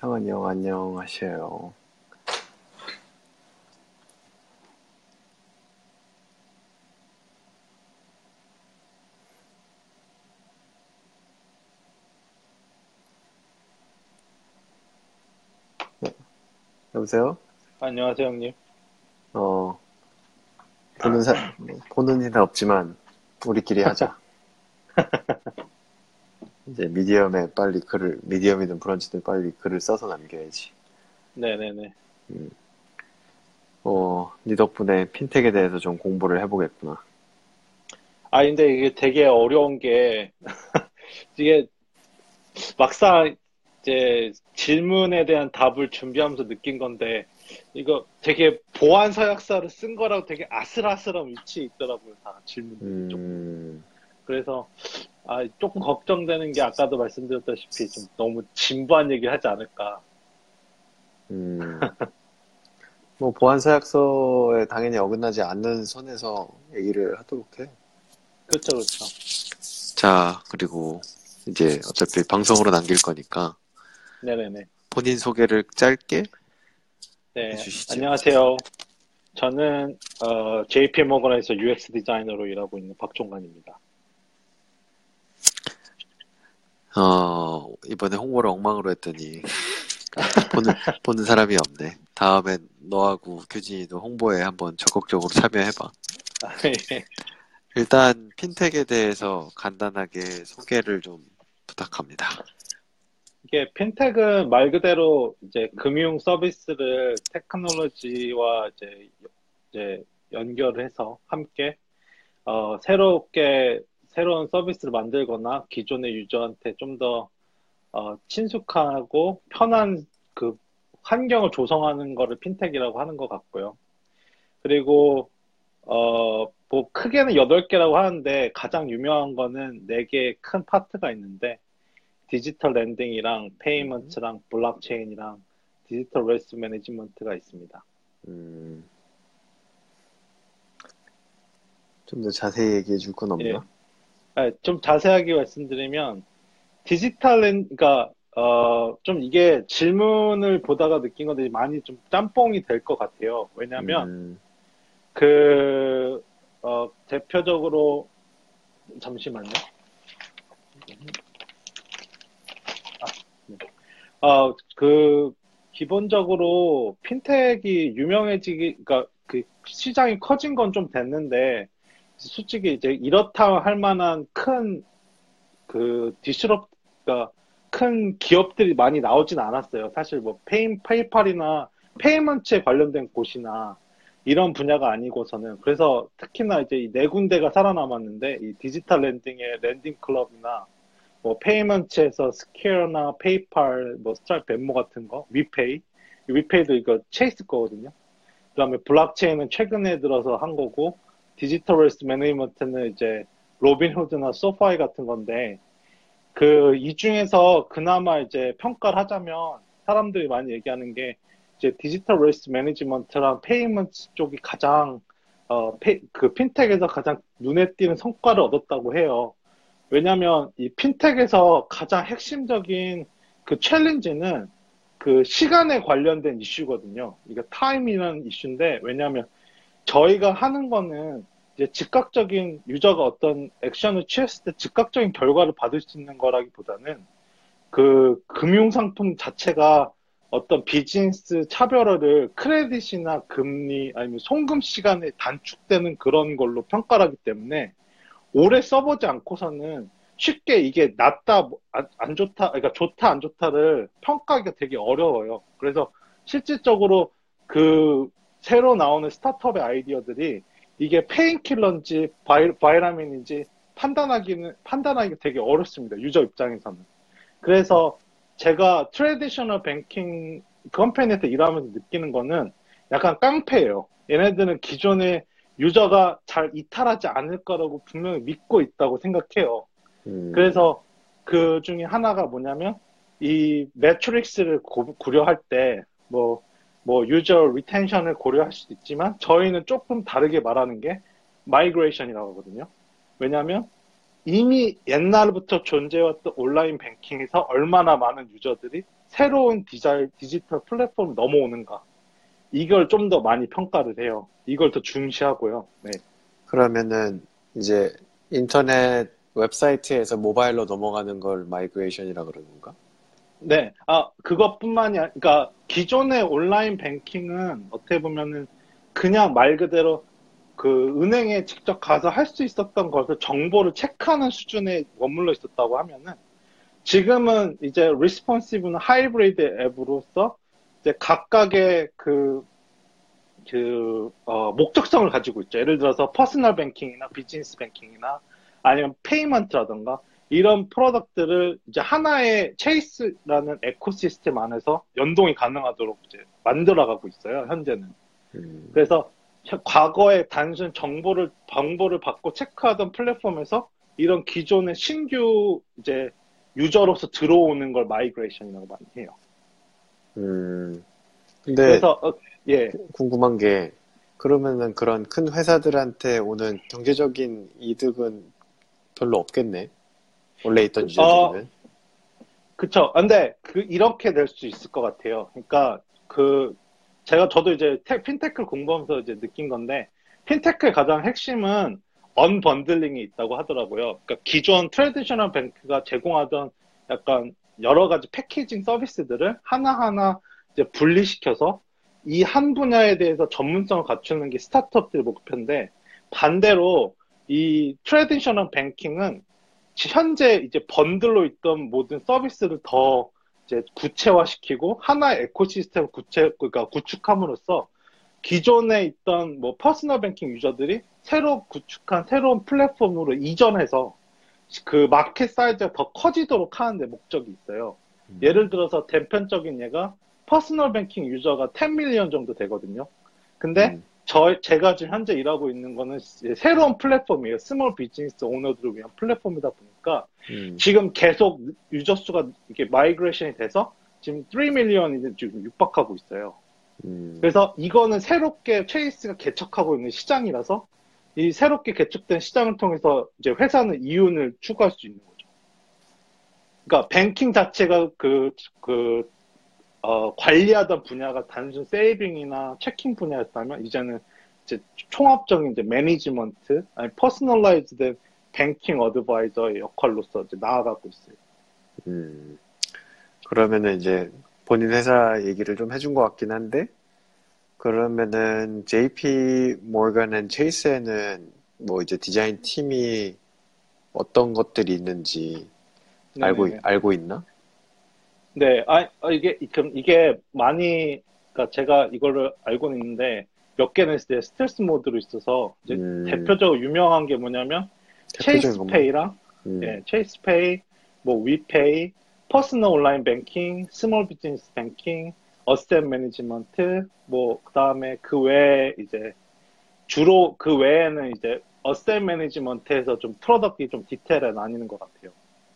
상한이 형 안녕하세요. 네. 여보세요? 안녕하세요, 형님. 어, 보는 사, 보는 이는 없지만, 우리끼리 하자. 이제 미디엄에 빨리 글을, 미디엄이든 브런치든 빨리 글을 써서 남겨야지. 네네네. 어, 네 덕분에 핀텍에 대해서 좀 공부를 해보겠구나. 아, 근데 이게 되게 어려운 게, 이게 막상 이제 질문에 대한 답을 준비하면서 느낀 건데, 이거 되게 보안 서약서를 쓴 거라고 되게 아슬아슬한 위치에 있더라고요, 다 질문들이 좀. 음, 그래서, 아, 조금 걱정되는 게 아까도 말씀드렸다시피 좀 너무 진부한 얘기 하지 않을까. 음. 뭐, 보안서약서에 당연히 어긋나지 않는 선에서 얘기를 하도록 해. 그렇죠, 그렇죠. 자, 그리고 이제 어차피 방송으로 남길 거니까 네네네. 본인 소개를 짧게 네, 해주시죠. 안녕하세요. 저는 어, JP 모건에서 UX 디자이너로 일하고 있는 박종관입니다. 어, 이번에 홍보를 엉망으로 했더니 보는, 보는 사람이 없네. 다음엔 너하고 규진이도 홍보에 한번 적극적으로 참여해봐. 예. 일단 핀텍에 대해서 간단하게 소개를 좀 부탁합니다. 이게 핀텍은 말 그대로 이제 금융 서비스를 테크놀로지와 이제, 이제 연결해서 함께 어, 새롭게 새로운 서비스를 만들거나 기존의 user한테 좀더 어, 친숙하고 편한 그 환경을 조성하는 거를 fintech이라고 하는 것 같고요. 그리고 어, 뭐 크게는 8개라고 하는데 가장 유명한 거는 4개의 큰 파트가 있는데 digital lending이랑 payment랑 블록체인이랑 digital wealth management가 있습니다. 음, 좀 더 자세히 얘기해 줄 건 없나? 예. 아, 좀 자세하게 말씀드리면 digital len- 그러니까 어, 좀 이게 질문을 보다가 느낀 건데 많이 좀 짬뽕이 될 것 같아요. 왜냐면 음, 그 어, 대표적으로 잠시만요. 아, 네. 어, 그 기본적으로 핀텍이 유명해지기 그러니까 그 시장이 커진 건 좀 됐는데 솔직히 이제 이렇다 할 만한 큰 그 disrup- 그러니까 큰 기업들이 많이 나오진 않았어요. 사실 뭐 페이 PayPal이나 payment에 관련된 곳이나 이런 분야가 아니고서는 그래서 특히나 이제 이 네 군데가 살아남았는데 이 digital lending의 Lending Club이나 뭐 payment에서 Square나 PayPal 뭐 Stripe Venmo 같은 거 WePay 이 WePay도 이거 Chase 거거든요. 그다음에 블록체인은 최근에 들어서 한 거고 digital wealth management는 이제 Robinhood나 SoFi 같은 건데 그 이 중에서 그나마 이제 평가를 하자면 사람들이 많이 얘기하는 게 이제 digital wealth management랑 payment 쪽이 가장 어, 페- 그 핀텍에서 가장 눈에 띄는 성과를 얻었다고 해요. 왜냐하면 이 핀텍에서 가장 핵심적인 그 challenge는 그 시간에 관련된 이슈거든요. 이게 time이라는 이슈인데 왜냐하면 저희가 하는 거는 이제 즉각적인 유저가 어떤 액션을 취했을 때 즉각적인 결과를 받을 수 있는 거라기보다는 그 금융 상품 자체가 어떤 비즈니스 차별화를 credit이나 금리 아니면 송금 시간에 단축되는 그런 걸로 평가를 하기 때문에 오래 써보지 않고서는 쉽게 이게 낫다, 안 좋다, 그러니까 좋다, 안 좋다를 평가하기가 되게 어려워요. 그래서 실질적으로 그 새로 나오는 스타트업의 아이디어들이 이게 painkiller인지 vi, vitamin인지 판단하기는, 판단하기가 되게 어렵습니다. 유저 입장에서는. 그래서 제가 traditional banking company한테 일하면서 느끼는 거는 약간 깡패예요. 얘네들은 기존의 유저가 잘 이탈하지 않을 거라고 분명히 믿고 있다고 생각해요. 음, 그래서 그 중에 하나가 뭐냐면 이 metrics를 고- 고려할 때 뭐, 뭐 user retention을 고려할 수도 있지만 저희는 조금 다르게 말하는 게 migration이라고 하거든요. 왜냐하면 이미 옛날부터 존재해왔던 온라인 뱅킹에서 얼마나 많은 유저들이 새로운 디자인, 디지털 플랫폼 넘어오는가. 이걸 좀 더 많이 평가를 해요. 이걸 더 중시하고요. 네. 그러면은 이제 인터넷 웹사이트에서 모바일로 넘어가는 걸 migration이라 그러는 건가? 네. 아, 그것뿐만이 아니라, 그러니까 기존의 온라인 뱅킹은 어떻게 보면은 그냥 말 그대로 그 은행에 직접 가서 할 수 있었던 것을 정보를 체크하는 수준에 머물러 있었다고 하면은 지금은 이제 responsive는 하이브리드 앱으로서 이제 각각의 그, 그, 어, 목적성을 가지고 있죠. 예를 들어서 퍼스널 뱅킹이나 비즈니스 뱅킹이나 아니면 페이먼트라던가 이런 프로덕트를 이제 하나의 Chase라는 ecosystem 안에서 연동이 가능하도록 이제 만들어가고 있어요. 현재는. 음, 그래서 과거에 단순 정보를 정보를 받고 체크하던 플랫폼에서 이런 기존의 신규 이제 유저로서 들어오는 걸 migration이라고 많이 해요. 음. 근데 그래서 어, 예, 궁금한 게 그러면은 그런 큰 회사들한테 오는 경제적인 이득은 별로 없겠네. 원래 있던 유저들이면. 그쵸. 근데 그 이렇게 될 수 있을 것 같아요. 그러니까 그 제가 저도 이제 테- 핀테크를 공부하면서 이제 느낀 건데 핀테크의 가장 핵심은 unbundling이 있다고 하더라고요. 그러니까 기존 traditional bank가 제공하던 약간 여러 가지 패키징 서비스들을 하나하나 이제 분리시켜서 이 한 분야에 대해서 전문성을 갖추는 게 스타트업들의 목표인데 반대로 이 traditional banking은 현재 이제 번들로 있던 모든 서비스를 더 이제 구체화시키고 하나의 ecosystem을 구체 그러니까 구축함으로써 기존에 있던 뭐 personal banking 유저들이 새로 구축한 새로운 플랫폼으로 이전해서 그 market size가 더 커지도록 하는 데 목적이 있어요. 음. 예를 들어서 단편적인 예가 personal banking 유저가 10 million 정도 되거든요. 근데 음, 저 제가 지금 현재 일하고 있는 거는 새로운 플랫폼이에요. small business owner들을 위한 플랫폼이다 보니까 음, 지금 계속 유저 수가 이렇게 migration이 돼서 지금 3 million이 지금 육박하고 있어요. 음. 그래서 이거는 새롭게 Chase가 개척하고 있는 시장이라서 이 새롭게 개척된 시장을 통해서 이제 회사는 이윤을 추구할 수 있는 거죠. 그러니까 뱅킹 자체가 그, 그, 어, 관리하던 분야가 단순 saving이나 checking 분야였다면 이제는 이제 총합적인 이제 management, 아니 personalized된 banking advisor의 역할로서 이제 나아가고 있어요. 음. 그러면은 이제 본인 회사 얘기를 좀 해준 것 같긴 한데, 그러면은 JP 모건 앤 체이스에는 뭐 이제 디자인 팀이 어떤 것들이 있는지 알고, 네네네. 알고 있나? 네, 아, 아, 이게, 그럼 이게 많이, 그러니까 제가 이거를 알고는 있는데, 몇 개는 이제 stealth mode로 있어서, 이제 음, 대표적으로 유명한 게 뭐냐면. Chase Pay랑, 음, 예, Chase Pay, 뭐, WePay, personal online banking, small business banking, asset management, 뭐, 그 다음에 그 외에 이제, 주로 그 외에는 이제, asset management에서 좀 product가 좀 detail에 나뉘는 것 같아요.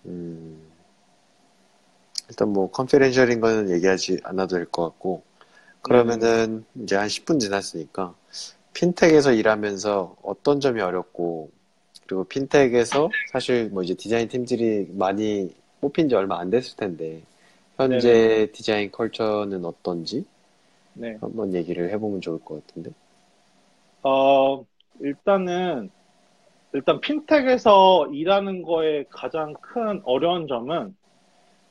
음. 일단 뭐 confidential인 거는 얘기하지 않아도 될 것 같고 그러면은 이제 한 10분 지났으니까 fintech에서 일하면서 어떤 점이 어렵고 그리고 fintech에서 사실 뭐 이제 디자인 팀들이 많이 뽑힌 지 얼마 안 됐을 텐데 현재 design culture는 어떤지 네. 한번 얘기를 해보면 좋을 것 같은데. 어, 일단은, 일단 fintech에서 일하는 거에 가장 큰 어려운 점은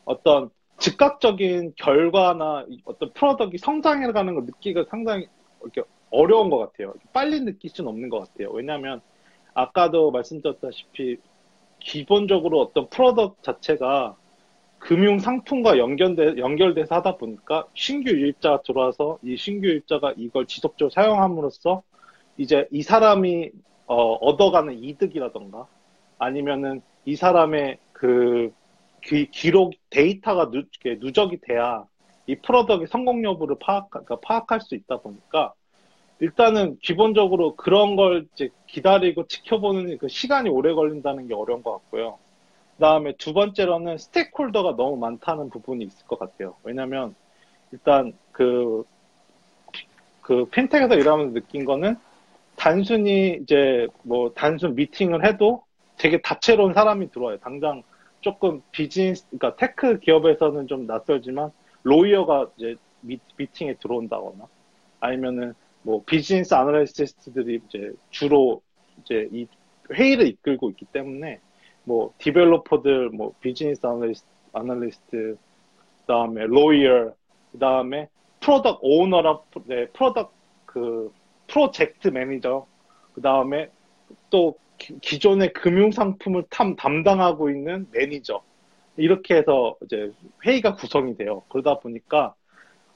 어떤 즉각적인 결과나 어떤 product가 성장해가는 걸 느끼기가 상당히 이렇게 어려운 것 같아요. 빨리 느낄 수는 없는 것 같아요. 왜냐하면 아까도 말씀드렸다시피 기본적으로 어떤 product 자체가 금융 상품과 연결돼, 연결돼서 하다 보니까 신규 유입자가 들어와서 이 신규 유입자가 이걸 지속적으로 사용함으로써 이제 이 사람이 어, 얻어가는 이득이라던가 아니면은 이 사람의 그 기, 기록 데이터가 누, 누적이 돼야 이 프로덕트의 성공 여부를 파악, 그러니까 파악할 수 있다 보니까 일단은 기본적으로 그런 걸 이제 기다리고 지켜보는 그 시간이 오래 걸린다는 게 어려운 것 같고요. 그 다음에 두 번째로는 스테이크홀더가 너무 많다는 부분이 있을 것 같아요. 왜냐면 일단 그, 그 핀텍에서 일하면서 느낀 거는 단순히 이제 뭐 단순 미팅을 해도 되게 다채로운 사람이 들어와요. 당장 조금 비즈니스, 그러니까 tech 기업에서는 좀 낯설지만 lawyer가 이제 미, 미팅에 들어온다거나 아니면은 뭐 business analyst들이 이제 주로 이제 이 회의를 이끌고 있기 때문에 뭐 developer들, 뭐 business analyst, analyst 그다음에 lawyer, 그다음에 product owner라 네, product 그 project manager, 그다음에 또 기, 존의 금융 상품을 탐 담당하고 있는 매니저 이렇게 해서 이제 회의가 구성이 돼요. 그러다 보니까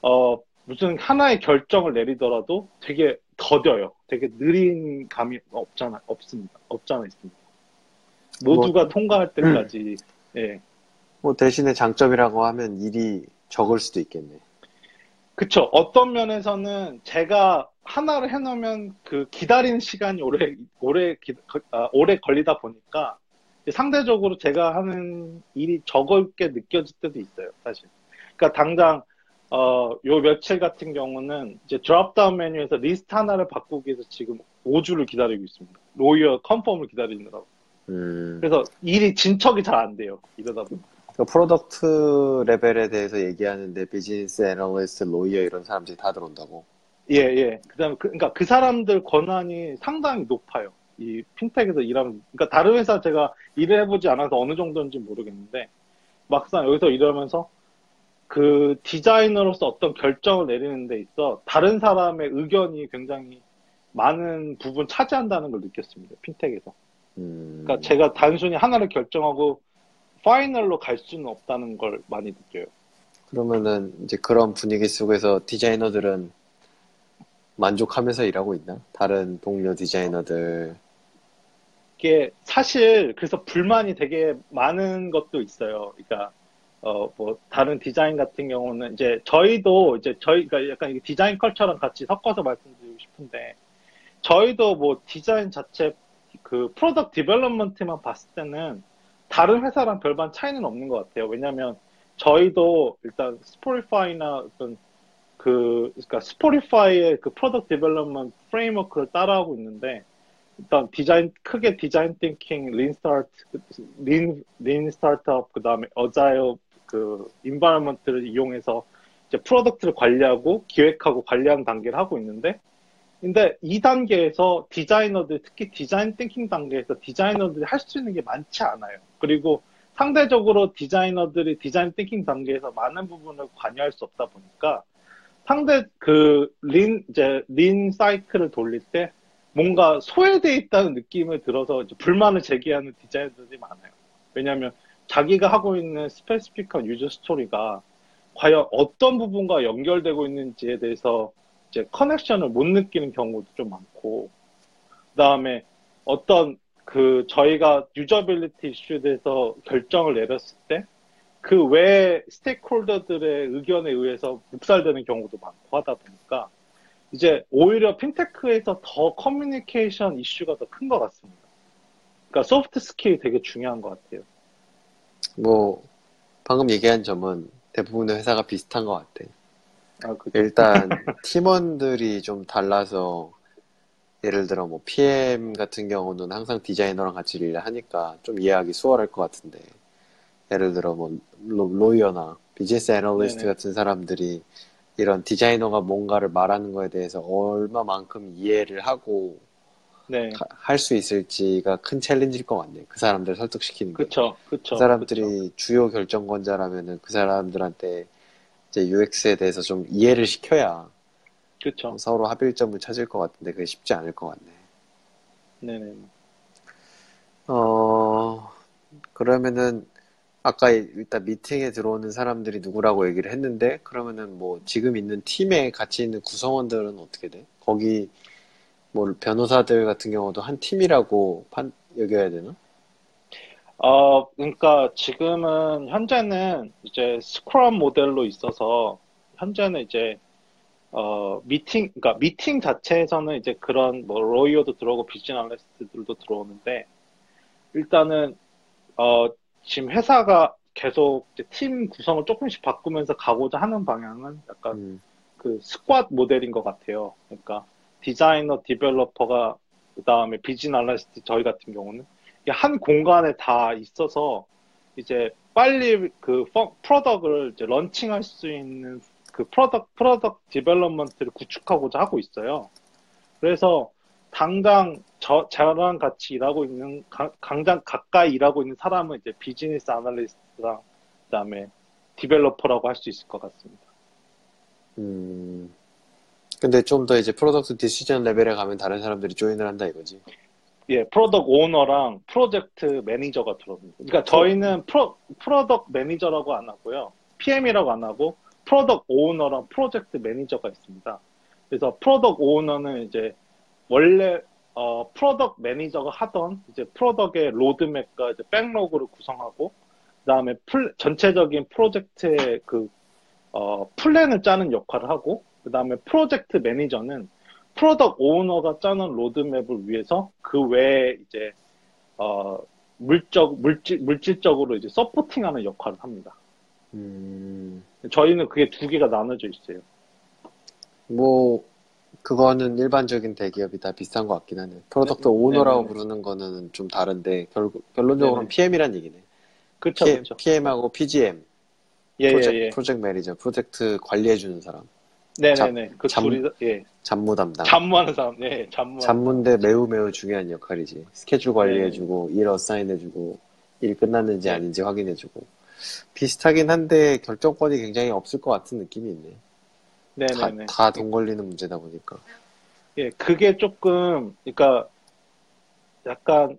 어 무슨 하나의 결정을 내리더라도 되게 더뎌요. 되게 느린 감이 없잖아 없습니다. 없잖아 있습니다. 모두가 뭐, 통과할 때까지 음. 예. 뭐 대신에 장점이라고 하면 일이 적을 수도 있겠네. 그쵸. 어떤 면에서는 제가 하나를 해놓으면 그 기다리는 시간이 오래, 오래, 기, 아, 오래 걸리다 보니까 상대적으로 제가 하는 일이 적게 느껴질 때도 있어요, 사실. 그러니까 당장, 어, 요 며칠 같은 경우는 이제 dropdown menu에서 리스트 하나를 바꾸기 위해서 지금 5주를 기다리고 있습니다. lawyer confirm을 기다리느라고. 음. 그래서 일이 진척이 잘 안 돼요, 이러다 보니까. 그 product level에 대해서 얘기하는데 business analyst, lawyer 이런 사람들이 다 들어온다고. 예, 예. 그다음에 그, 그러니까 그 사람들 권한이 상당히 높아요. 이 핀텍에서 일하는 그러니까 다른 회사 제가 일을 해보지 않아서 어느 정도인지 모르겠는데 막상 여기서 일하면서 그 디자이너로서 어떤 결정을 내리는 데 있어 다른 사람의 의견이 굉장히 많은 부분 차지한다는 걸 느꼈습니다. 핀텍에서. 음... 그러니까 제가 단순히 하나를 결정하고 파이널로 갈 수는 없다는 걸 많이 느껴요. 그러면은 이제 그런 분위기 속에서 디자이너들은 만족하면서 일하고 있나? 다른 동료 디자이너들. 이게 사실 그래서 불만이 되게 많은 것도 있어요. 그러니까 어 뭐 다른 디자인 같은 경우는 이제 저희도 이제 저희가 그러니까 약간 design culture랑 같이 섞어서 말씀드리고 싶은데 저희도 뭐 디자인 자체 그 product development만 봤을 때는 다른 회사랑 별반 차이는 없는 것 같아요. 왜냐하면 저희도 일단 Spotify나 어떤 그 그러니까 Spotify의 그 product development framework를 따라하고 있는데 일단 디자인 크게 design thinking, lean start, lean, lean startup 그다음에 agile 그 environment를 이용해서 이제 product를 관리하고 기획하고 관리하는 단계를 하고 있는데 근데 이 단계에서 디자이너들 특히 design thinking 단계에서 디자이너들이 할 수 있는 게 많지 않아요. 그리고 상대적으로 디자이너들이 design thinking 단계에서 많은 부분을 관여할 수 없다 보니까 상대 그 lean 이제 lean cycle을 돌릴 때 뭔가 소외돼 있다는 느낌을 들어서 불만을 제기하는 디자이너들이 많아요. 왜냐하면 자기가 하고 있는 specific한 user story가 과연 어떤 부분과 연결되고 있는지에 대해서 이제 connection을 못 느끼는 경우도 좀 많고, 그 다음에 어떤 그 저희가 usability issue에 대해서 결정을 내렸을 때 그 외 stakeholder들의 의견에 의해서 묵살되는 경우도 많고 하다 보니까 이제 오히려 핀테크에서 더 communication issue가 더 큰 것 같습니다. 그러니까 soft skill이 되게 중요한 것 같아요. 뭐 방금 얘기한 점은 대부분의 회사가 비슷한 것 같아. 아, 일단 팀원들이 좀 달라서 예를 들어 뭐 PM 같은 경우는 항상 디자이너랑 같이 일을 하니까 좀 이해하기 수월할 것 같은데 예를 들어 뭐 lawyer나 business analyst 같은 사람들이 이런 디자이너가 뭔가를 말하는 거에 대해서 얼마만큼 이해를 하고 네. 할수 있을지가 큰 challenge일 것 같네. 그 사람들 설득시키는 게. 그쵸, 그쵸. 그 사람들이 그쵸. 주요 결정권자라면은 그 사람들한테 이제 UX에 대해서 좀 이해를 시켜야 그쵸. 서로 합일점을 찾을 것 같은데 그게 쉽지 않을 것 같네. 네네. 어, 그러면은 아까 일단 미팅에 들어오는 사람들이 누구라고 얘기를 했는데 그러면은 뭐 지금 있는 팀에 같이 있는 구성원들은 어떻게 돼? 거기 뭐 변호사들 같은 경우도 한 팀이라고 판, 여겨야 되나? 어, 그러니까 지금은 현재는 이제 스크럼 모델로 있어서 현재는 이제 어, 미팅, 그러니까 미팅 자체에서는 이제 그런 뭐 lawyer도 들어오고 business analyst들도 들어오는데 일단은 어, 지금 회사가 계속 팀 구성을 조금씩 바꾸면서 가고자 하는 방향은 약간 음. 그 squad model인 것 같아요. 그러니까 디자이너, developer가 그 다음에 business analyst 저희 같은 경우는 한 공간에 다 있어서 이제 빨리 그 product을 이제 런칭할 수 있는 그 product product development를 구축하고자 하고 있어요. 그래서 당장 저 저랑 같이 일하고 있는 강, 당장 가까이 일하고 있는 사람은 이제 business analyst랑 그 다음에 developer라고 할 수 있을 것 같습니다. 음. 근데 좀 더 이제 product decision level에 가면 다른 사람들이 join을 한다 이거지. 예, product owner랑 project manager가 들어옵니다. 그러니까 저희는 프로, product manager라고 안 하고요. PM이라고 안 하고 product owner랑 project manager가 있습니다. 그래서 product owner는 이제 원래 어, product manager가 하던 이제 product의 로드맵과 이제 backlog를 구성하고 그다음에 풀, 전체적인 프로젝트의 그 어, 플랜을 짜는 역할을 하고 그다음에 project manager는 product owner가 짜는 로드맵을 위해서 그 외에 이제 어, 물적 물질 물질적으로 이제 supporting하는 역할을 합니다. 음. 저희는 그게 두 개가 나눠져 있어요. 뭐 그거는 일반적인 대기업이 다 비슷한 것 같긴 하네. product 네, owner라고 네, 네. 부르는 거는 좀 다른데 결국 결론적으로는 네, 네. PM이란 얘기네. 그렇죠, PM, 그렇죠. PM하고 PGM, 예, 프로젝트, 예, 예. 프로젝트 매니저, 프로젝트 관리해주는 사람, 네네네. 그 잠- 둘이 예 잡무 담당. 잠무하는 사람, 네 잠무. 잡무인데 매우 매우 중요한 역할이지. 스케줄 관리해주고, 일 어사인해주고, 일 끝났는지 네. 아닌지 확인해주고. 비슷하긴 한데 결정권이 굉장히 없을 것 같은 느낌이 있네. 네네네. 다 돈 걸리는 문제다 보니까. 예, 그게 조금, 그러니까 약간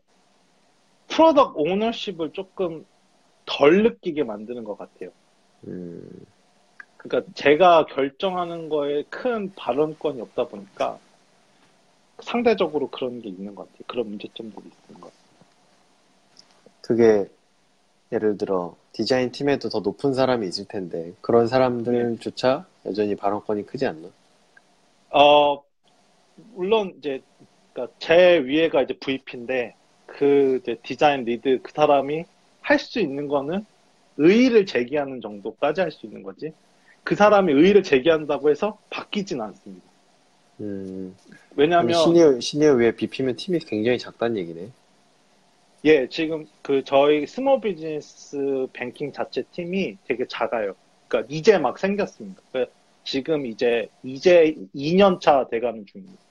프로덕 오너십을 조금 덜 느끼게 만드는 것 같아요. 음, 그러니까 제가 결정하는 거에 큰 발언권이 없다 보니까 상대적으로 그런 게 있는 것 같아요. 그런 문제점들이 있는 것 같아요. 그게 예를 들어 디자인 팀에도 더 높은 사람이 있을 텐데 그런 사람들조차 여전히 발언권이 크지 않나? 어, 물론 이제 그러니까 제 위에가 이제 VP인데 그 이제 design lead 그 사람이 할 수 있는 거는 이의를 제기하는 정도까지 할 수 있는 거지. 그 사람이 이의를 제기한다고 해서 바뀌진 않습니다. 음, 왜냐하면 시니어 시니어 위에 VP면 팀이 굉장히 작다는 얘기네. 예 지금 그 저희 small business banking 자체 팀이 되게 작아요. 그러니까 이제 막 생겼습니다. 지금 이제 이제 2년 차 돼가는 중입니다.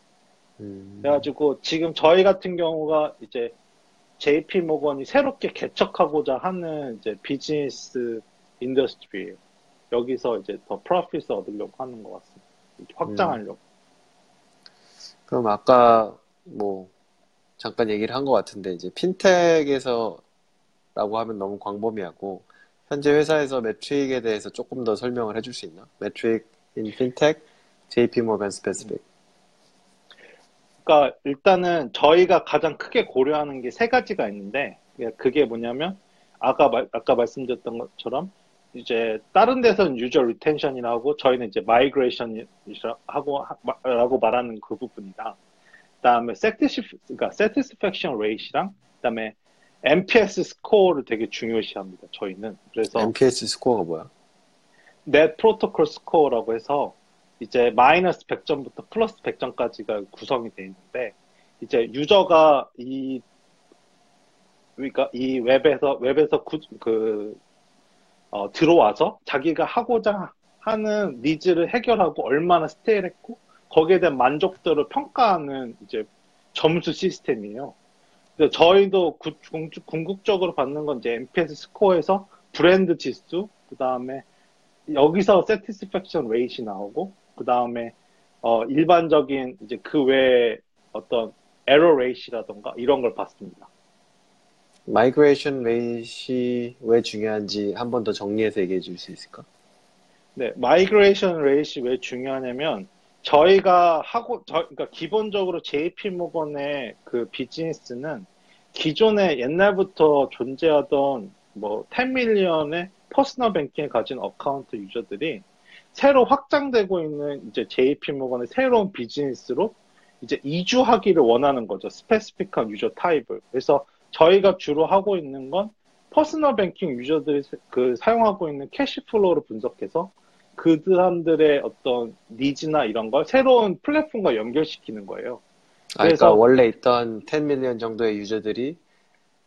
음, 그래가지고 지금 저희 같은 경우가 이제 JP 모건이 새롭게 개척하고자 하는 이제 business industry예요. 여기서 이제 더 profit을 얻으려고 하는 것 같습니다. 확장하려고. 그럼 아까 뭐 잠깐 얘기를 한 것 같은데 이제 fintech에서라고 하면 너무 광범위하고 현재 회사에서 metric에 대해서 조금 더 설명을 해줄 수 있나? metric in fintech, JP 모건 specific. 그러니까 일단은 저희가 가장 크게 고려하는 게 세 가지가 있는데 그게 뭐냐면 아까 말, 아까 말씀드렸던 것처럼 이제 다른 데서는 user retention이라고 저희는 이제 migration이라고 라고 말하는 그 부분이다. 그다음에 satis- 그러니까 satisfaction rate이랑 그다음에 NPS score를 되게 중요시합니다. 저희는 그래서 NPS score가 뭐야? net promoter score라고 해서 이제 마이너스 100점부터 플러스 100점까지가 구성이 되어 있는데 이제 유저가 이 그러니까 이 웹에서 웹에서 구, 그 어, 들어와서 자기가 하고자 하는 needs를 해결하고 얼마나 stay를 했고 거기에 대한 만족도를 평가하는 이제 점수 시스템이에요. 저희도 구- 궁- 궁극적으로 받는 건 이제 NPS score에서 브랜드 지수, 그 다음에 여기서 satisfaction rate이 나오고, 그 다음에 어, 일반적인 이제 그 외에 어떤 error rate이라던가 이런 걸 받습니다. migration rate이 왜 중요한지 한 번 더 정리해서 얘기해 줄 수 있을까? 네, migration rate이 왜 중요하냐면 저희가 하고 저 그러니까 기본적으로 JP 모건의 그 비즈니스는 기존에 옛날부터 존재하던 뭐 10 million의 personal banking을 가진 account user들이 새로 확장되고 있는 이제 JP 모건의 새로운 비즈니스로 이제 이주하기를 원하는 거죠. specific한 user type을. 그래서 저희가 주로 하고 있는 건 personal banking user들이 그 사용하고 있는 cash flow를 분석해서 그 사람들의 어떤 needs나 이런 걸 새로운 플랫폼과 연결시키는 거예요. 아, 그러니까 그래서- 원래 있던 10 million 정도의 유저들이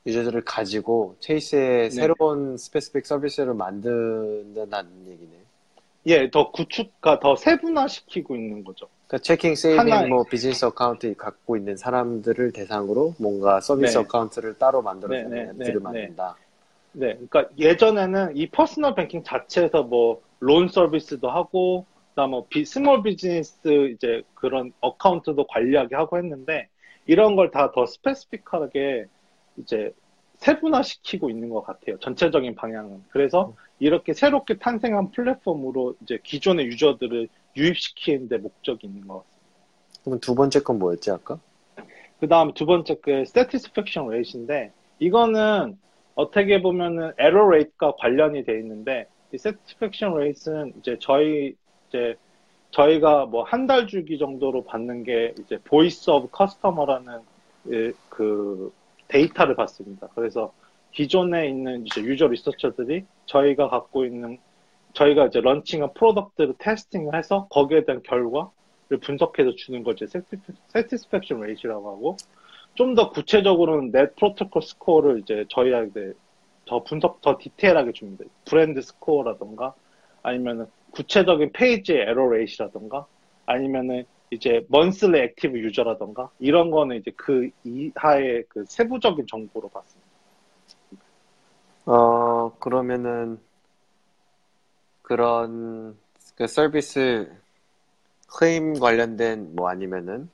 유저들을 가지고 체이스의 네. 새로운 specific 서비스를 만든다는 얘기네. 예, 더 구축과 더 세분화시키고 있는 거죠. 그러니까 checking, saving, 뭐 business account 갖고 있는 사람들을 대상으로 뭔가 서비스 네. account를 따로 만들어주는 네, 네, 앱들을 네, 만든다. 네, 그러니까 예전에는 이 personal banking 자체에서 뭐 loan 서비스도 하고 그다음 뭐 비, small business 이제 그런 account도 관리하게 하고 했는데 이런 걸 다 더 specific하게 이제 세분화시키고 있는 것 같아요. 전체적인 방향은. 그래서 이렇게 새롭게 탄생한 플랫폼으로 이제 기존의 유저들을 유입시키는 데 목적이 있는 것 같습니다. 그럼 두 번째 건 뭐였지 아까? 그 다음 두 번째 그 satisfaction rate인데 이거는 어떻게 보면은 error rate과 관련이 돼 있는데 이 satisfaction rate는 이제 저희 이제 저희가 뭐 한 달 주기 정도로 받는 게 이제 voice of customer라는 예, 그 데이터를 받습니다. 그래서 기존에 있는 이제 유저 리서처들이 저희가 갖고 있는 저희가 이제 런칭한 product를 testing을 해서 거기에 대한 결과를 분석해서 주는 걸 이제 satisfaction rate라고 하고 좀 더 구체적으로는 net promoter score를 이제 저희한테 더 분석 더 디테일하게 줍니다. brand score라던가 아니면은 구체적인 page error rate이라던가 아니면은 이제 monthly active user라던가 이런 거는 이제 그 이하의 그 세부적인 정보로 받습니다. 어 그러면은 그런 그 서비스 클레임 관련된 뭐 아니면은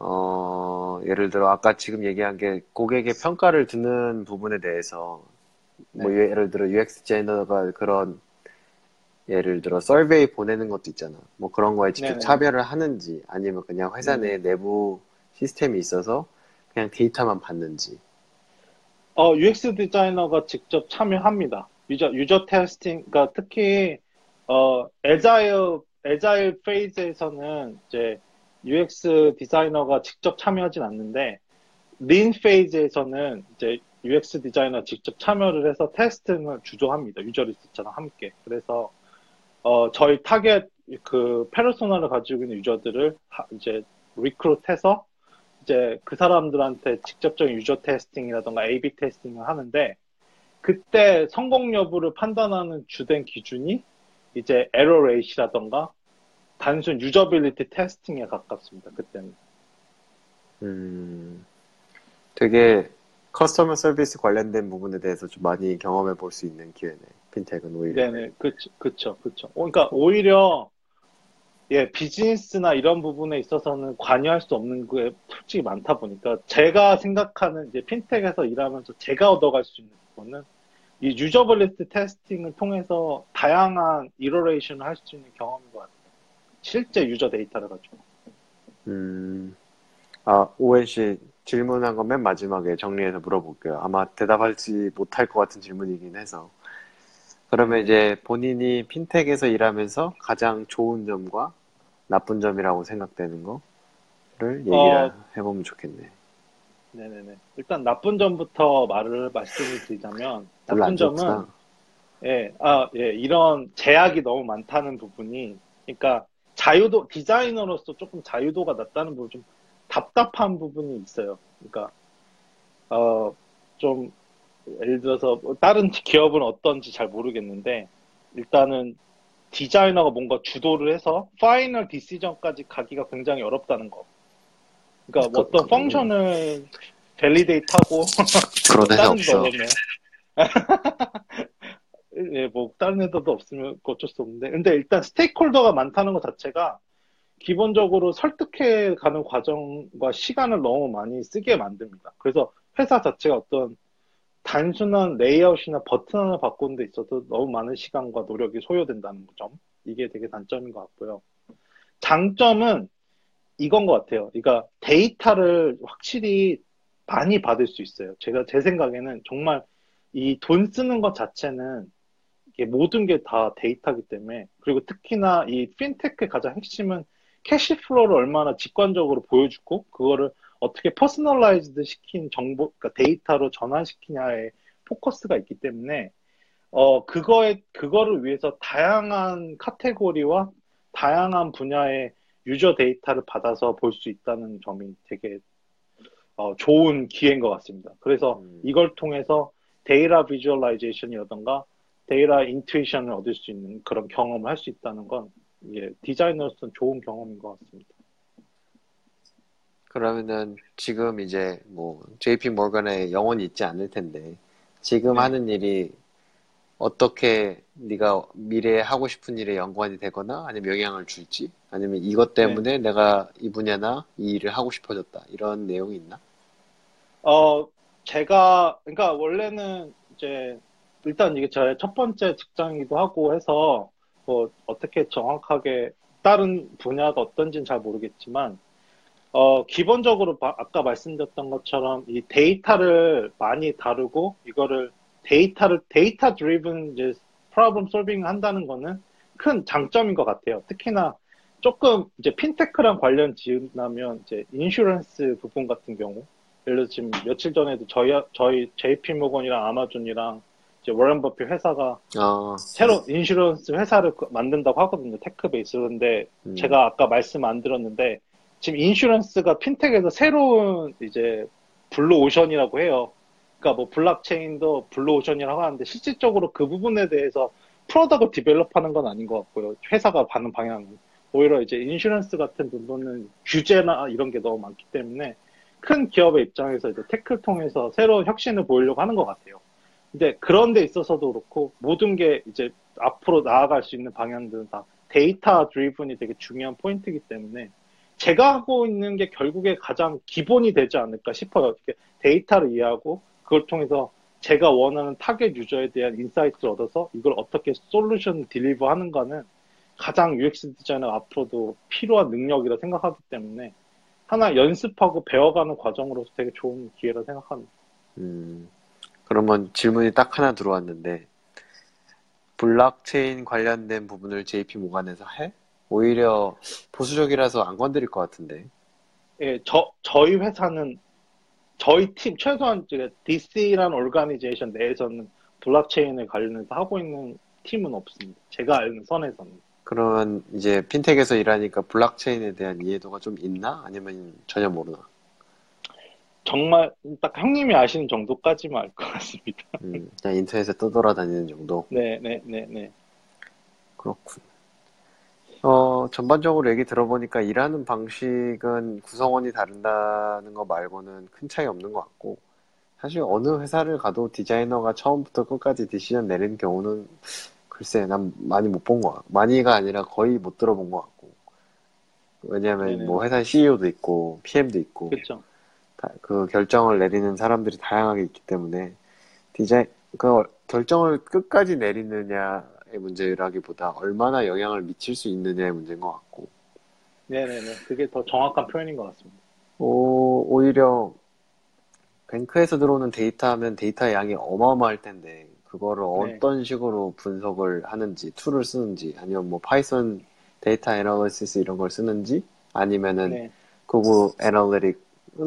어 예를 들어 아까 지금 얘기한 게 고객의 평가를 듣는 부분에 대해서 뭐 네. 예를 들어 UX 디자이너가 그런 예를 들어 서베이 보내는 것도 있잖아. 뭐 그런 거에 직접 네네. 차별을 하는지 아니면 그냥 회사 네. 내 내부 시스템이 있어서 그냥 데이터만 받는지. 어, UX 디자이너가 직접 참여합니다. user, user testing, 그러니까 특히, 어, agile, agile phase에서는 이제 UX 디자이너가 직접 참여하진 않는데, lean phase에서는 이제 UX 디자이너 직접 참여를 해서 testing을 주도합니다. user researcher랑 함께. 그래서, 어, 저희 타겟 그 페르소나를 가지고 있는 user들을 하- 이제 recruit해서 이제 그 사람들한테 직접적인 user testing이라던가 A/B 테스팅을 하는데 그때 성공 여부를 판단하는 주된 기준이 이제 error rate이라던가 단순 usability testing에 가깝습니다. 그때는. 음, 되게 customer service 관련된 부분에 대해서 좀 많이 경험해 볼 수 있는 기회네. fintech은 오히려. 네네, 그쵸, 그쵸, 그쵸. 어, 그러니까 오히려 예 비즈니스나 이런 부분에 있어서는 관여할 수 없는 게 솔직히 많다 보니까 제가 생각하는 이제 fintech에서 일하면서 제가 얻어갈 수 있는 부분은 이 usability testing을 통해서 다양한 이러레이션을 할 수 있는 경험인 것 같아요. 실제 user 데이터를 가지고. 음, 아, Owen 씨 질문한 건 맨 마지막에 정리해서 물어볼게요. 아마 대답하지 못할 것 같은 질문이긴 해서. 그러면 이제 본인이 핀텍에서 일하면서 가장 좋은 점과 나쁜 점이라고 생각되는 거를 얘기를 어. 해보면 좋겠네. 네네네. 일단 나쁜 점부터 말을 말씀을 드리자면 나쁜 안 점은. 예, 아, 예, 이런 제약이 너무 많다는 부분이, 그러니까 자유도, 디자이너로서 조금 자유도가 낮다는 부분, 좀 답답한 부분이 있어요. 그러니까, 어, 좀, 예를 들어서, 뭐 다른 기업은 어떤지 잘 모르겠는데, 일단은 디자이너가 뭔가 주도를 해서 final decision까지 가기가 굉장히 어렵다는 거. 그러니까 뭐 어떤 그- function을 validate하고, 그런 회사 없어. 예, 뭐, 다른 애들도 없으면 어쩔 수 없는데. 근데 일단 stakeholder가 많다는 것 자체가 기본적으로 설득해 가는 과정과 시간을 너무 많이 쓰게 만듭니다. 그래서 회사 자체가 어떤 단순한 레이아웃이나 버튼 하나 바꾸는 데 있어도 너무 많은 시간과 노력이 소요된다는 점. 이게 되게 단점인 것 같고요. 장점은 이건 것 같아요. 그러니까 데이터를 확실히 많이 받을 수 있어요. 제가 제 생각에는 정말 이 돈 쓰는 것 자체는 이게 모든 게 다 데이터이기 때문에 그리고 특히나 이 핀테크의 가장 핵심은 cash flow를 얼마나 직관적으로 보여주고 그거를 어떻게 personalized 시킨 정보, 그러니까 데이터로 전환시키냐에 포커스가 있기 때문에 어 그거에 그거를 위해서 다양한 카테고리와 다양한 분야의 user 데이터를 받아서 볼 수 있다는 점이 되게 어, 좋은 기회인 것 같습니다. 그래서 음. 이걸 통해서 data visualization이라던가 data intuition을 얻을 수 있는 그런 경험을 할 수 있다는 건 이게 디자이너로서는 좋은 경험인 것 같습니다. 그러면은 지금 이제 뭐 JP 모건에 영혼이 있지 않을 텐데 지금 네. 하는 일이 어떻게 네가 미래에 하고 싶은 일에 연관이 되거나 아니면 영향을 줄지 아니면 이것 때문에 내가 이 분야나 이 일을 하고 싶어졌다 이런 내용이 있나? 어, 제가, 그러니까 원래는 이제, 일단 이게 저의 첫 번째 직장이기도 하고 해서, 뭐, 어떻게 정확하게 다른 분야가 어떤지는 잘 모르겠지만, 어, 기본적으로 바- 아까 말씀드렸던 것처럼 이 데이터를 많이 다루고, 이거를 데이터를, data driven 이제 problem solving 한다는 거는 큰 장점인 것 같아요. 특히나 조금 이제 핀테크랑 관련 지으면 이제 insurance 부분 같은 경우, 예를 들어 지금 며칠 전에도 저희 저희 JP 모건이랑 아마존이랑 이제 워런 버핏 회사가 아, 새로 insurance 회사를 그- 만든다고 하거든요. tech base로. 근데 음, 제가 아까 말씀 안 드렸는데 지금 insurance가 fintech에서 새로운 이제 블루 오션이라고 해요. 그러니까 뭐 블록체인도 블루 오션이라고 하는데 실질적으로 그 부분에 대해서 product을 develop하는 건 아닌 것 같고요. 회사가 가는 방향은 오히려 이제 insurance 같은 부분은 규제나 이런 게 너무 많기 때문에 큰 기업의 입장에서 이제 tech를 통해서 새로운 혁신을 보이려고 하는 것 같아요. 근데 그런 데 있어서도 그렇고 모든 게 이제 앞으로 나아갈 수 있는 방향들은 다 data driven이 되게 중요한 포인트이기 때문에 제가 하고 있는 게 결국에 가장 기본이 되지 않을까 싶어요. 데이터를 이해하고 그걸 통해서 제가 원하는 target user에 대한 insight를 얻어서 이걸 어떻게 solution deliver 하는가는 가장 UX 디자이너 앞으로도 필요한 능력이라 생각하기 때문에 하나 연습하고 배워가는 과정으로서 되게 좋은 기회라 생각합니다. 음, 그러면 질문이 딱 하나 들어왔는데 블록체인 관련된 부분을 JP 모간에서 해? 오히려 보수적이라서 안 건드릴 것 같은데. 예, 저, 저희 회사는, 저희 팀, 최소한 이제 DC라는 organization 내에서는 블록체인을 관련해서 하고 있는 팀은 없습니다. 제가 아는 선에서는. 그러면 이제 핀텍에서 일하니까 블록체인에 대한 이해도가 좀 있나? 아니면 전혀 모르나? 정말 딱 형님이 아시는 정도까지만 알 것 같습니다. 음, 그냥 인터넷에 떠돌아다니는 정도. 네, 네, 네, 네. 그렇군. 어, 전반적으로 얘기 들어보니까 일하는 방식은 구성원이 다른다는 거 말고는 큰 차이 없는 것 같고, 사실 어느 회사를 가도 디자이너가 처음부터 끝까지 디시전 내리는 경우는 글쎄, 난 많이 못 본 것 같고, 많이가 아니라 거의 못 들어본 것 같고, 왜냐면 네네. 뭐 회사 CEO도 있고, PM도 있고, 그렇죠. 다- 그 결정을 내리는 사람들이 다양하게 있기 때문에 디자인 그 결정을 끝까지 내리느냐의 문제라기보다 얼마나 영향을 미칠 수 있느냐의 문제인 것 같고 네, 네, 네. 그게 더 정확한 표현인 것 같습니다. 오, 오히려 뱅크에서 들어오는 데이터 하면 데이터의 양이 어마어마할 텐데 그거를 네. 어떤 식으로 분석을 하는지 tool을 쓰는지 아니면 뭐 파이썬 data analysis 이런 걸 쓰는지 아니면은 네. Google Analytic은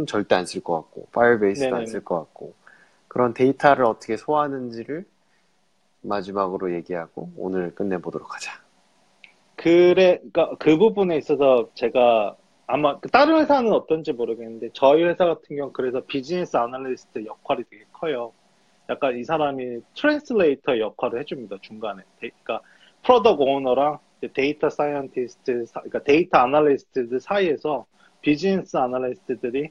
절대 안 쓸 것 같고, Firebase도 안. 쓸 것 같고, 그런 데이터를 어떻게 소화하는지를 마지막으로 얘기하고 오늘 끝내보도록 하자. 그래, 그러니까 그 부분에 있어서 제가 아마 그 다른 회사는 어떤지 모르겠는데 저희 회사 같은 경우 그래서 business analyst 역할이 되게 커요. 약간 이 사람이 translator 역할을 해줍니다 중간에. 데- 그러니까 product owner랑 data scientist, 사- 그러니까 data analyst들 사이에서 business analyst들이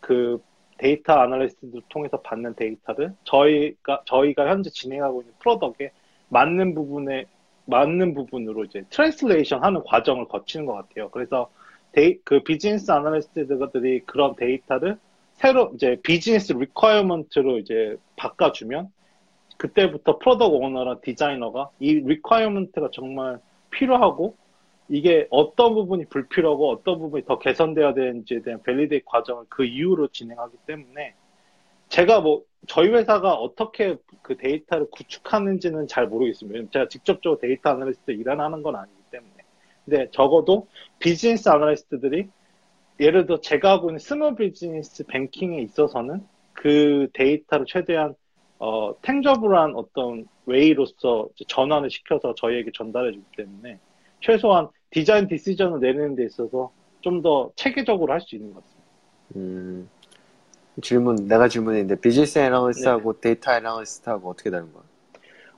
그 data analyst를 통해서 받는 데이터를 저희가 저희가 현재 진행하고 있는 product에 맞는 부분에 맞는 부분으로 이제 translation 하는 과정을 거치는 것 같아요. 그래서 데이, 그 business analyst들이 그런 데이터를 새로 이제 business requirement로 이제 바꿔주면 그때부터 product owner나 디자이너가 이 requirement가 정말 필요하고 이게 어떤 부분이 불필요하고 어떤 부분이 더 개선돼야 되는지에 대한 validate 과정을 그 이후로 진행하기 때문에 제가 뭐 저희 회사가 어떻게 그 데이터를 구축하는지는 잘 모르겠습니다. 제가 직접적으로 data analyst 일을 하는 건 아니기 때문에. 근데 적어도 business analyst들이 예를 들어 제가 하고 있는 small business banking에 있어서는 그 데이터를 최대한 어, tangible한 어떤 way로서 전환을 시켜서 저희에게 전달해 주기 때문에 최소한 design decision을 내리는 데 있어서 좀 더 체계적으로 할 수 있는 것 같습니다. 음, 질문, 내가 질문했는데, business analyst하고 data analyst하고 어떻게 다른 거야?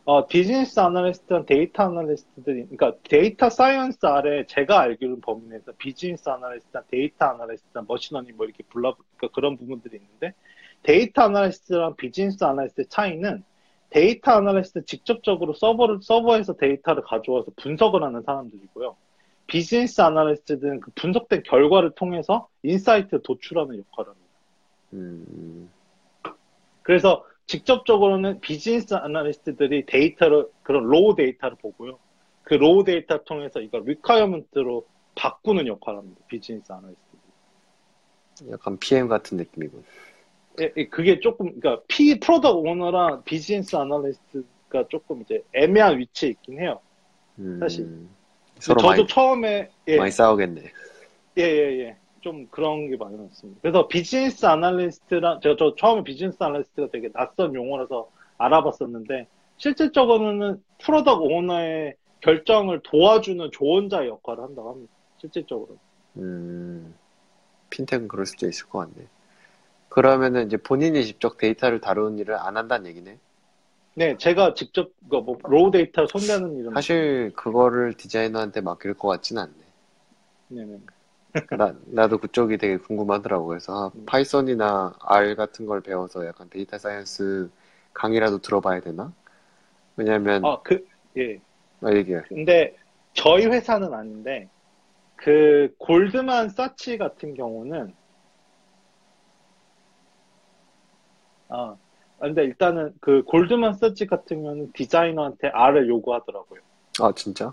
어, business analyst랑 data analyst들이, 그러니까 data science 아래 제가 알기로는 범위 내에서 business analyst랑 data analyst랑 machine learning 뭐 이렇게 불러, 그러니까 그런 부분들이 있는데, data analyst랑 business analyst의 차이는 data analyst 직접적으로 서버를, 서버에서 데이터를 가져와서 분석을 하는 사람들이고요. business analyst들은 그 분석된 결과를 통해서 insight를 도출하는 역할을 합니다. 음, 그래서 직접적으로는 business analyst들이 데이터를 그런 raw data를 보고요. 그 raw data 통해서 이걸 requirement로 바꾸는 역할을 합니다. business analyst들이. 약간 PM 같은 느낌이군. 예, 예, 그게 조금 그러니까 P product owner랑 business analyst가 조금 이제 애매한 위치에 있긴 해요. 음, 사실. 서로 저도 많이, 처음에 예, 많이 싸우겠네. 예, 예, 예. 좀 그런 게 많이 났습니다. 그래서 business analyst랑, 제가 저 처음에 business analyst가 되게 낯선 용어라서 알아봤었는데, 실질적으로는 product owner의 결정을 도와주는 조언자의 역할을 한다고 합니다. 실질적으로. 음, fintech은 그럴 수도 있을 것 같네. 그러면은 이제 본인이 직접 데이터를 다루는 일을 안 한다는 얘기네. 네, 제가 직접, 그 뭐, raw data 손대는 일은. 사실 그거를 디자이너한테 맡길 것 같진 않네. 네네. 나, 나도 그쪽이 되게 궁금하더라고. 그래서 아, 음. Python이나 R 같은 걸 배워서 약간 data science 강의라도 들어봐야 되나? 왜냐면, 아, 그, 예. 아, 얘기해. 근데 저희 회사는 아닌데 그 골드만 사치 같은 경우는 아 근데 일단은 그 골드만 사치 같은 경우는 디자이너한테 R을 요구하더라고요. 아, 진짜?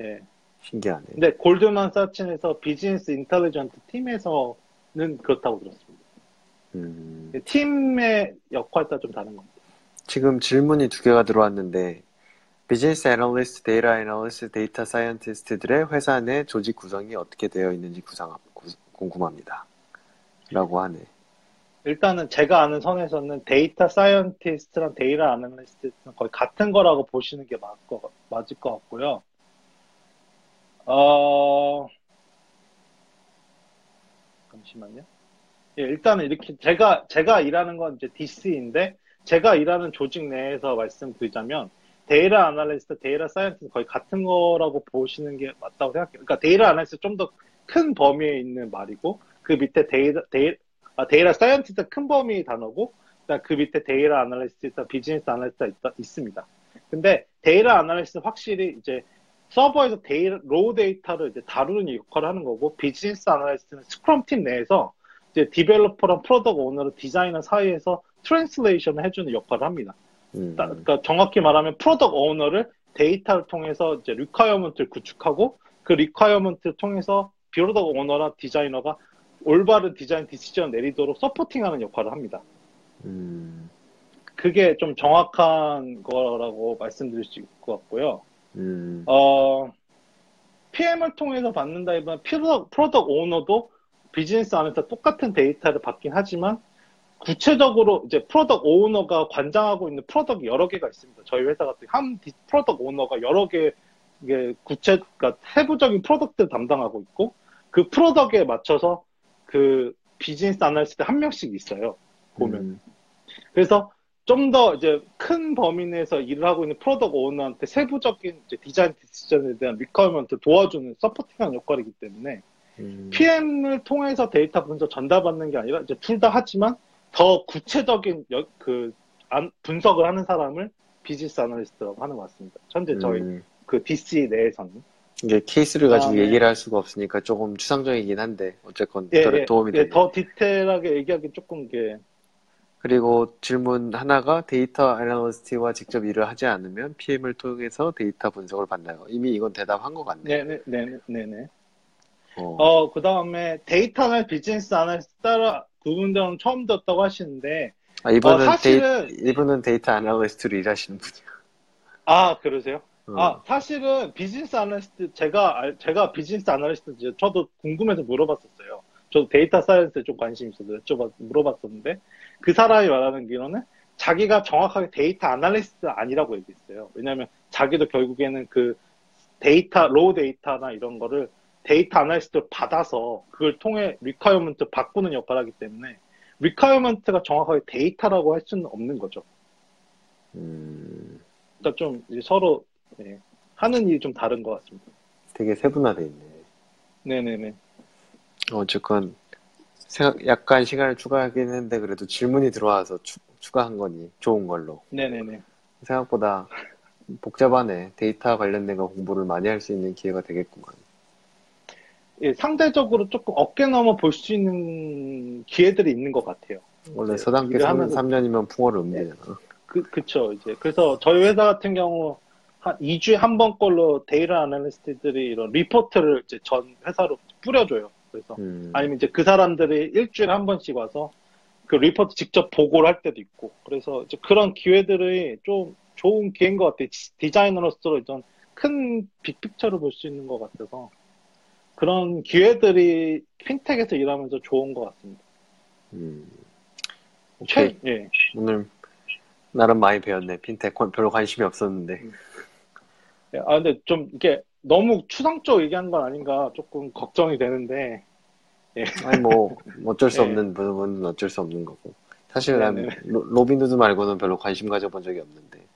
예. 신기하네. 근데 골드만 사치에서 비즈니스 인텔리전트 팀에서는 그렇다고 들었습니다. 음, 팀의 역할에 따라 좀 다른 겁니다. 지금 질문이 두 개가 들어왔는데, business analyst, data analyst, data scientist들의 회사 내 조직 구성이 어떻게 되어 있는지 구상, 구- 궁금합니다. 라고 하네. 일단은 제가 아는 선에서는 data scientist랑 data analyst는 거의 같은 거라고 보시는 게 맞, 거, 맞을 것 같고요. 어, 잠시만요. 예, 일단은 이렇게 제가 제가 일하는 건 이제 DC인데 제가 일하는 조직 내에서 말씀드리자면 data analyst, data scientist 거의 같은 거라고 보시는 게 맞다고 생각해요. 그러니까 data analyst 좀 더 큰 범위에 있는 말이고 그 밑에 데이터 데이 아, data scientist 큰 범위 단어고 그 밑에 data analyst, business analyst가 있다, 있습니다. 근데 data analyst 확실히 이제 서버에서 데이터, raw data를 이제 다루는 역할을 하는 거고 business analyst는 scrum team 내에서 이제 developer랑 product owner랑 디자이너 사이에서 translation을 해주는 역할을 합니다. 음, 따- 그러니까 정확히 말하면 product owner를 데이터를 통해서 이제 requirement를 구축하고 그 requirement를 통해서 product owner랑 디자이너가 올바른 design decision 내리도록 supporting하는 역할을 합니다. 음, 그게 좀 정확한 거라고 말씀드릴 수 있을 것 같고요. 음, 어, PM을 통해서 받는다기보다 product, owner도 비즈니스 안에서 똑같은 데이터를 받긴 하지만 구체적으로 이제 product owner가 관장하고 있는 product이 여러 개가 있습니다. 저희 회사 같은 한 디- product owner가 여러 개 구체 그러니까 세부적인 product를 담당하고 있고 그 product에 맞춰서 그 business analyst 한 명씩 있어요. 보면 음, 그래서 좀 더 이제 큰 범위 내에서 일을 하고 있는 product owner한테 세부적인 이제 design decision에 대한 requirement 도와주는 supporting하는 역할이기 때문에 음, PM을 통해서 데이터 분석 전달받는 게 아니라 이제 둘 다 하지만 더 구체적인 여- 그 안- 분석을 하는 사람을 business analyst라고 하는 것 같습니다. 현재 저희 음. 그 DC 내에서는 이게 케이스를 가지고 그다음에- 얘기를 할 수가 없으니까 조금 추상적이긴 한데 어쨌건 예, 도- 예, 도움이 예, 되네. 더 디테일하게 얘기하기 조금 이게 그리고 질문 하나가 data analyst와 직접 일을 하지 않으면 PM을 통해서 데이터 분석을 받나요? 이미 이건 대답한 것 같네. 네네 네 네 네 네. 어, 어, 그 다음에 데이터나 business analyst 따라 구분되는 처음 듣었다고 하시는데, 아, 이분은 어, 사실은- 데이, 이분은 data analyst로 일하시는 분이야. 아, 그러세요? 어, 아, 사실은 business analyst, 제가, 알- 제가 business analyst, 저도 궁금해서 물어봤었어요. 저도 data science에 좀 관심이 있어서 여쭤봤, 물어봤었는데, 그 사람이 말하는 기로는 자기가 정확하게 data analyst 아니라고 얘기했어요. 왜냐면 자기도 결국에는 그 데이터, raw 데이터나 이런 거를 데이터 analyst를 받아서 그걸 통해 requirement 바꾸는 역할을 하기 때문에 requirement가 정확하게 데이터라고 할 수는 없는 거죠. 음, 그러니까 좀 서로 예, 하는 일이 좀 다른 것 같습니다. 되게 세분화돼 있네. 네네네. 어쨌건 생각, 약간 시간을 추가하긴 했는데 그래도 질문이 들어와서 추, 추가한 거니 좋은 걸로. 네네네. 생각보다 복잡하네. 데이터 관련된 거 공부를 많이 할 수 있는 기회가 되겠구만. 예, 상대적으로 조금 어깨 넘어 볼 수 있는 기회들이 있는 것 같아요. 원래 네, 서당개 일을 3, 하면서- 3년이면 풍월을 읊잖아. 그, 그쵸, 이제. 그래서 저희 회사 같은 경우, 한 2주에 한 번 꼴로 데이터 analyst들이 이런 리포트를 이제 전 회사로 뿌려줘요. 그래서, 음, 아니면 이제 그 사람들이 일주일에 한 번씩 와서 그 리포트 직접 보고를 할 때도 있고. 그래서 이제 그런 기회들이 좀 좋은 기회인 것 같아요. 디- 디자이너로서 이런 큰 빅픽처를 볼 수 있는 것 같아서. 그런 기회들이 핀텍에서 일하면서 좋은 것 같습니다. 음. 오케이. 최, 예. 오늘 나름 많이 배웠네. 핀텍 관- 별로 관심이 없었는데. 예, 아, 근데 좀 이게 너무 추상적 얘기한 건 아닌가 조금 걱정이 되는데, 아니 뭐 어쩔 수 네. 없는 부분은 어쩔 수 없는 거고. 사실 네, 난 네. 로- 로빈 후드 말고는 별로 관심 가져본 적이 없는데.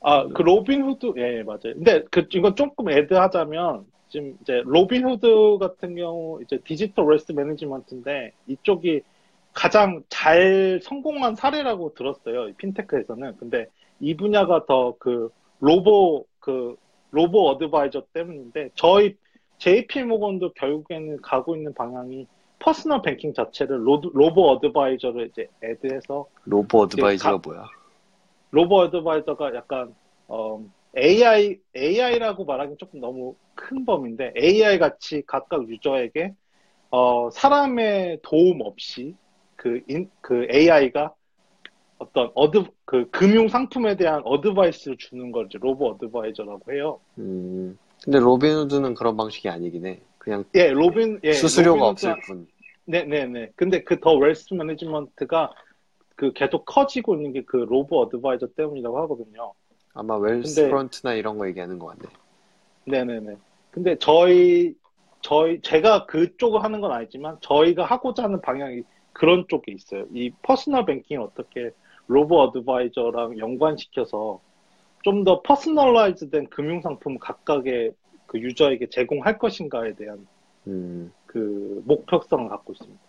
아, 그 로빈 후드, 예, 예, 맞아요. 근데 그, 이건 조금 add하자면, 지금 이제 로빈 후드 같은 경우 이제 디지털 wealth management인데, 이쪽이 가장 잘 성공한 사례라고 들었어요. 이 핀테크에서는. 근데 이 분야가 더 그 robo, 그 robo advisor 때문인데, 저희 JP 모건도 결국에는 가고 있는 방향이 personal banking 자체를 로, robo advisor를 이제 add해서 robo advisor가 가- 뭐야? robo advisor가 약간 어, AI AI라고 말하기 조금 너무 큰 범위인데 AI 같이 각각 user에게 어, 사람의 도움 없이 그, 인, 그 AI가 어떤 ad 그 금융 상품에 대한 advice를 주는 걸 이제 robo advisor라고 해요. 음, 근데 Robinhood는 그런 방식이 아니긴 해. 그냥 예, Robin 예, 수수료가 없을 뿐. 네 네 네. 근데 그 더 wealth management가 그 계속 커지고 있는 게 그 robo advisor 때문이라고 하거든요. 아마 Wealth 근데- front나 이런 거 얘기하는 것 같네. 네 네 네. 근데 저희, 저희, 제가 그쪽을 하는 건 아니지만 저희가 하고자 하는 방향이 그런 쪽에 있어요. 이 personal banking을 어떻게 robo advisor랑 연관시켜서 좀 더 personalize 된 금융 상품을 각각의 그 user에게 제공할 것인가에 대한 음, 그 목표성을 갖고 있습니다.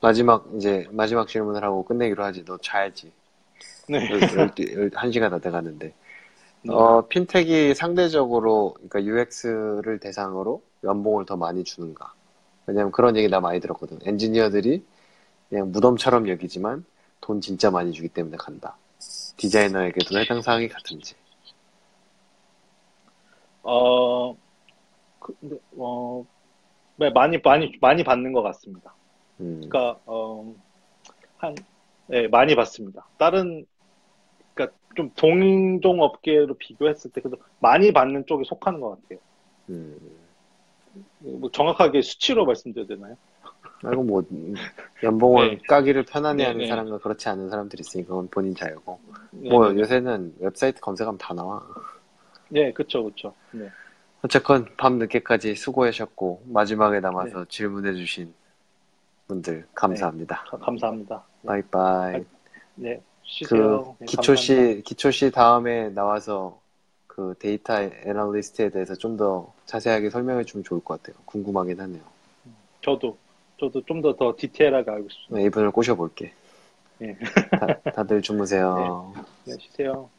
마지막, 이제, 마지막 질문을 하고 끝내기로 하지. 너 자야지. 네. 한 시간 다 돼가는데. 네. 어, fintech이 상대적으로, 그러니까 UX를 대상으로 연봉을 더 많이 주는가? 왜냐면 그런 얘기 나 많이 들었거든. 엔지니어들이 그냥 무덤처럼 여기지만 돈 진짜 많이 주기 때문에 간다. 디자이너에게도 해당 사항이 같은지. 어, 그, 근데, 어, 네, 많이, 많이, 많이 받는 것 같습니다. 음, 그러니까 어, 한 네, 많이 받습니다. 다른 그러니까 좀 동종 업계로 비교했을 때 그래도 많이 받는 쪽에 속하는 것 같아요. 음. 뭐 정확하게 수치로 말씀드려야 되나요? 아이고 뭐 연봉을 네. 까기를 편안해 네, 하는 네. 사람과 그렇지 않은 사람들이 있으니까 그건 본인 자유고. 네, 뭐 네, 요새는 웹사이트 검색하면 다 나와. 네, 그렇죠, 그렇죠. 네, 어쨌건 밤 늦게까지 수고하셨고 마지막에 남아서 질문해 주신 분들 감사합니다. 가- 감사합니다. 네, 바이바이. 네, 그 쉬세요. 네, 기초 씨 감사합니다. 기초 씨 다음에 나와서 그 데이터 analyst에 대해서 좀 더 자세하게 설명해 주면 좋을 것 같아요. 궁금하긴 하네요. 저도 저도 좀더더 디테일하게 알고 싶습니다. 네, 이분을 꼬셔볼게. 네. 다, 다들 주무세요. 네, 쉬세요.